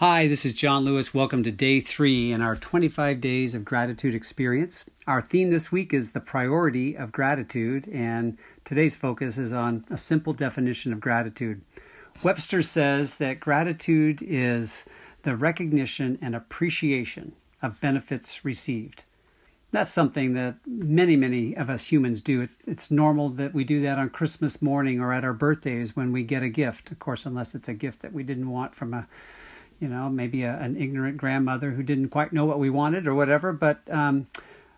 Hi, this is John Lewis. Welcome to day three in our 25 days of gratitude experience. Our theme this week is the priority of gratitude, and today's focus is on a simple definition of gratitude. Webster says that gratitude is the recognition and appreciation of benefits received. That's something that many, many of us humans do. It's it's normal that we do that on Christmas morning or at our birthdays when we get a gift. Of course, unless it's a gift that we didn't want from a you know, maybe a, an ignorant grandmother who didn't quite know what we wanted or whatever. But um,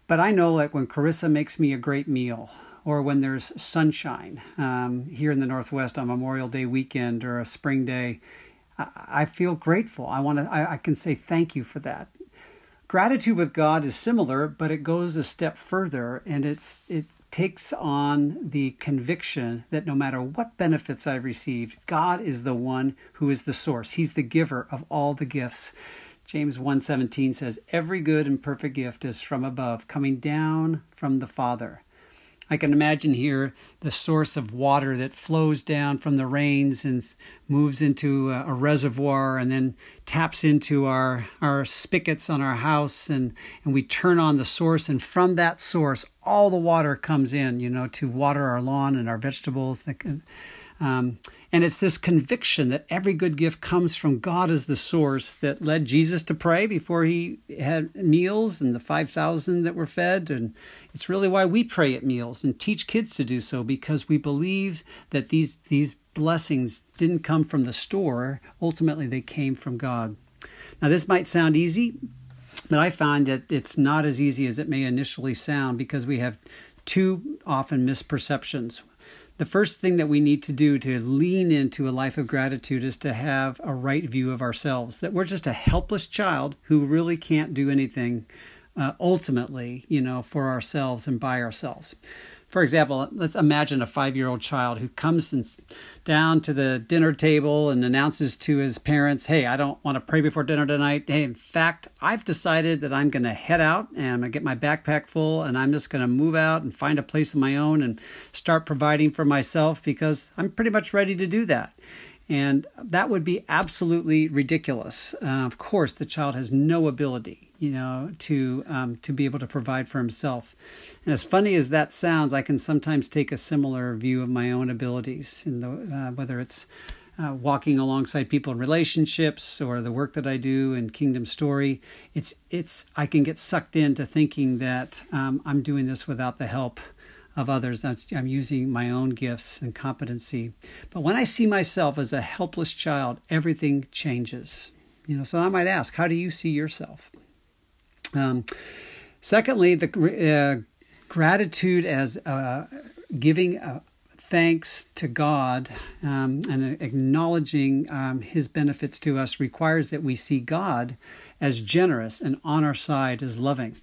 but I know like when Carissa makes me a great meal, or when there's sunshine um, here in the Northwest on Memorial Day weekend or a spring day, I, I feel grateful. I want to. I, I can say thank you for that. Gratitude with God is similar, but it goes a step further, and it's it takes on the conviction that no matter what benefits I've received, God is the one who is the source. He's the giver of all the gifts. James 1:17 says, "Every good and perfect gift is from above, coming down from the Father." I can imagine here the source of water that flows down from the rains and moves into a, reservoir and then taps into our, our spigots on our house and, and we turn on the source and from that source all the water comes in, you know, to water our lawn and our vegetables. Um, and it's this conviction that every good gift comes from God as the source that led Jesus to pray before he had meals and the 5,000 that were fed. And it's really why we pray at meals and teach kids to do so because we believe that these, these blessings didn't come from the store. Ultimately, they came from God. Now, this might sound easy, but I find that it's not as easy as it may initially sound because we have two often misperceptions the first thing that we need to do to lean into a life of gratitude is to have a right view of ourselves that we're just a helpless child who really can't do anything uh, ultimately, you know, for ourselves and by ourselves. For example, let's imagine a five year old child who comes and down to the dinner table and announces to his parents, Hey, I don't want to pray before dinner tonight. Hey, in fact, I've decided that I'm going to head out and I'm going to get my backpack full and I'm just going to move out and find a place of my own and start providing for myself because I'm pretty much ready to do that. And that would be absolutely ridiculous. Uh, of course, the child has no ability, you know, to um, to be able to provide for himself. And as funny as that sounds, I can sometimes take a similar view of my own abilities, in the, uh, whether it's uh, walking alongside people in relationships or the work that I do in Kingdom Story. It's it's I can get sucked into thinking that um, I'm doing this without the help of others. I'm using my own gifts and competency. But when I see myself as a helpless child, everything changes. You know, so I might ask, how do you see yourself? Um, secondly, the uh, gratitude as uh, giving uh, thanks to God um, and acknowledging um, His benefits to us requires that we see God as generous and on our side as loving.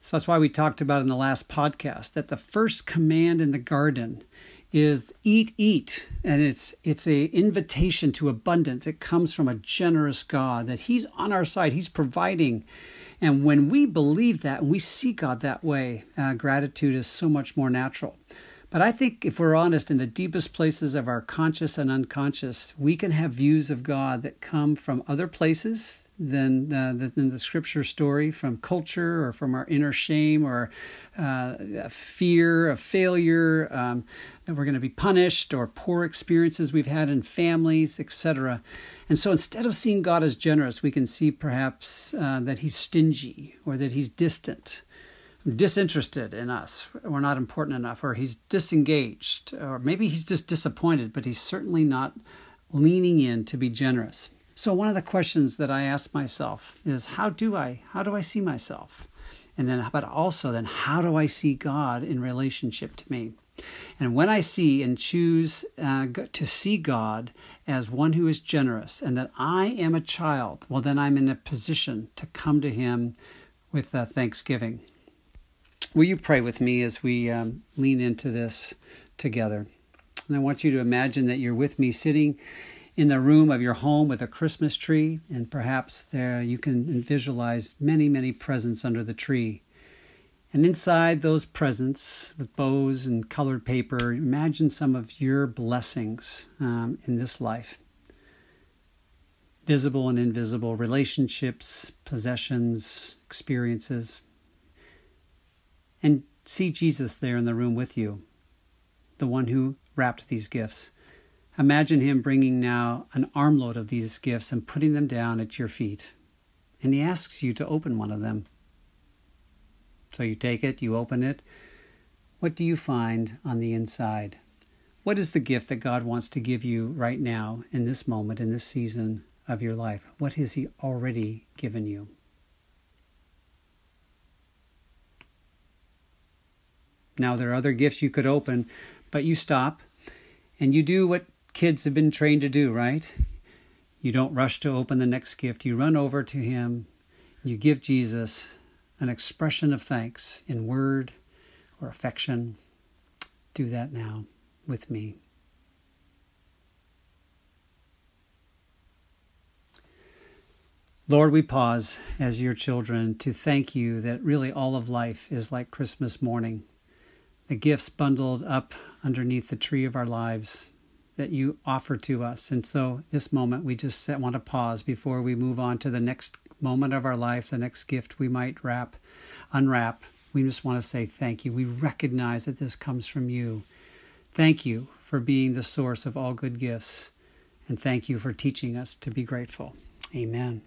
So that's why we talked about in the last podcast that the first command in the garden is eat eat. And it's it's a invitation to abundance. It comes from a generous god that he's on our side. He's providing and when we believe that and we see god that way uh, gratitude is so much more natural but i think if we're honest in the deepest places of our conscious and unconscious we can have views of god that come from other places than, uh, than the scripture story from culture or from our inner shame or uh, fear of failure, um, that we're going to be punished, or poor experiences we've had in families, etc. And so instead of seeing God as generous, we can see perhaps uh, that He's stingy or that He's distant, disinterested in us. We're not important enough, or He's disengaged, or maybe He's just disappointed, but He's certainly not leaning in to be generous. So one of the questions that I ask myself is how do I how do I see myself? And then but also then how do I see God in relationship to me? And when I see and choose uh, to see God as one who is generous and that I am a child, well, then I'm in a position to come to Him with uh, thanksgiving. Will you pray with me as we um, lean into this together? And I want you to imagine that you're with me sitting in the room of your home with a Christmas tree, and perhaps there you can visualize many, many presents under the tree. And inside those presents, with bows and colored paper, imagine some of your blessings um, in this life. visible and invisible relationships, possessions, experiences. And see Jesus there in the room with you, the one who wrapped these gifts. Imagine him bringing now an armload of these gifts and putting them down at your feet. And he asks you to open one of them. So you take it, you open it. What do you find on the inside? What is the gift that God wants to give you right now, in this moment, in this season of your life? What has He already given you? Now, there are other gifts you could open, but you stop and you do what kids have been trained to do, right? You don't rush to open the next gift. You run over to Him. You give Jesus an expression of thanks in word or affection. Do that now with me. Lord, we pause as your children to thank you that really all of life is like Christmas morning. The gifts bundled up underneath the tree of our lives that you offer to us. And so, this moment, we just want to pause before we move on to the next moment of our life, the next gift we might wrap, unwrap. We just want to say thank you. We recognize that this comes from you. Thank you for being the source of all good gifts. And thank you for teaching us to be grateful. Amen.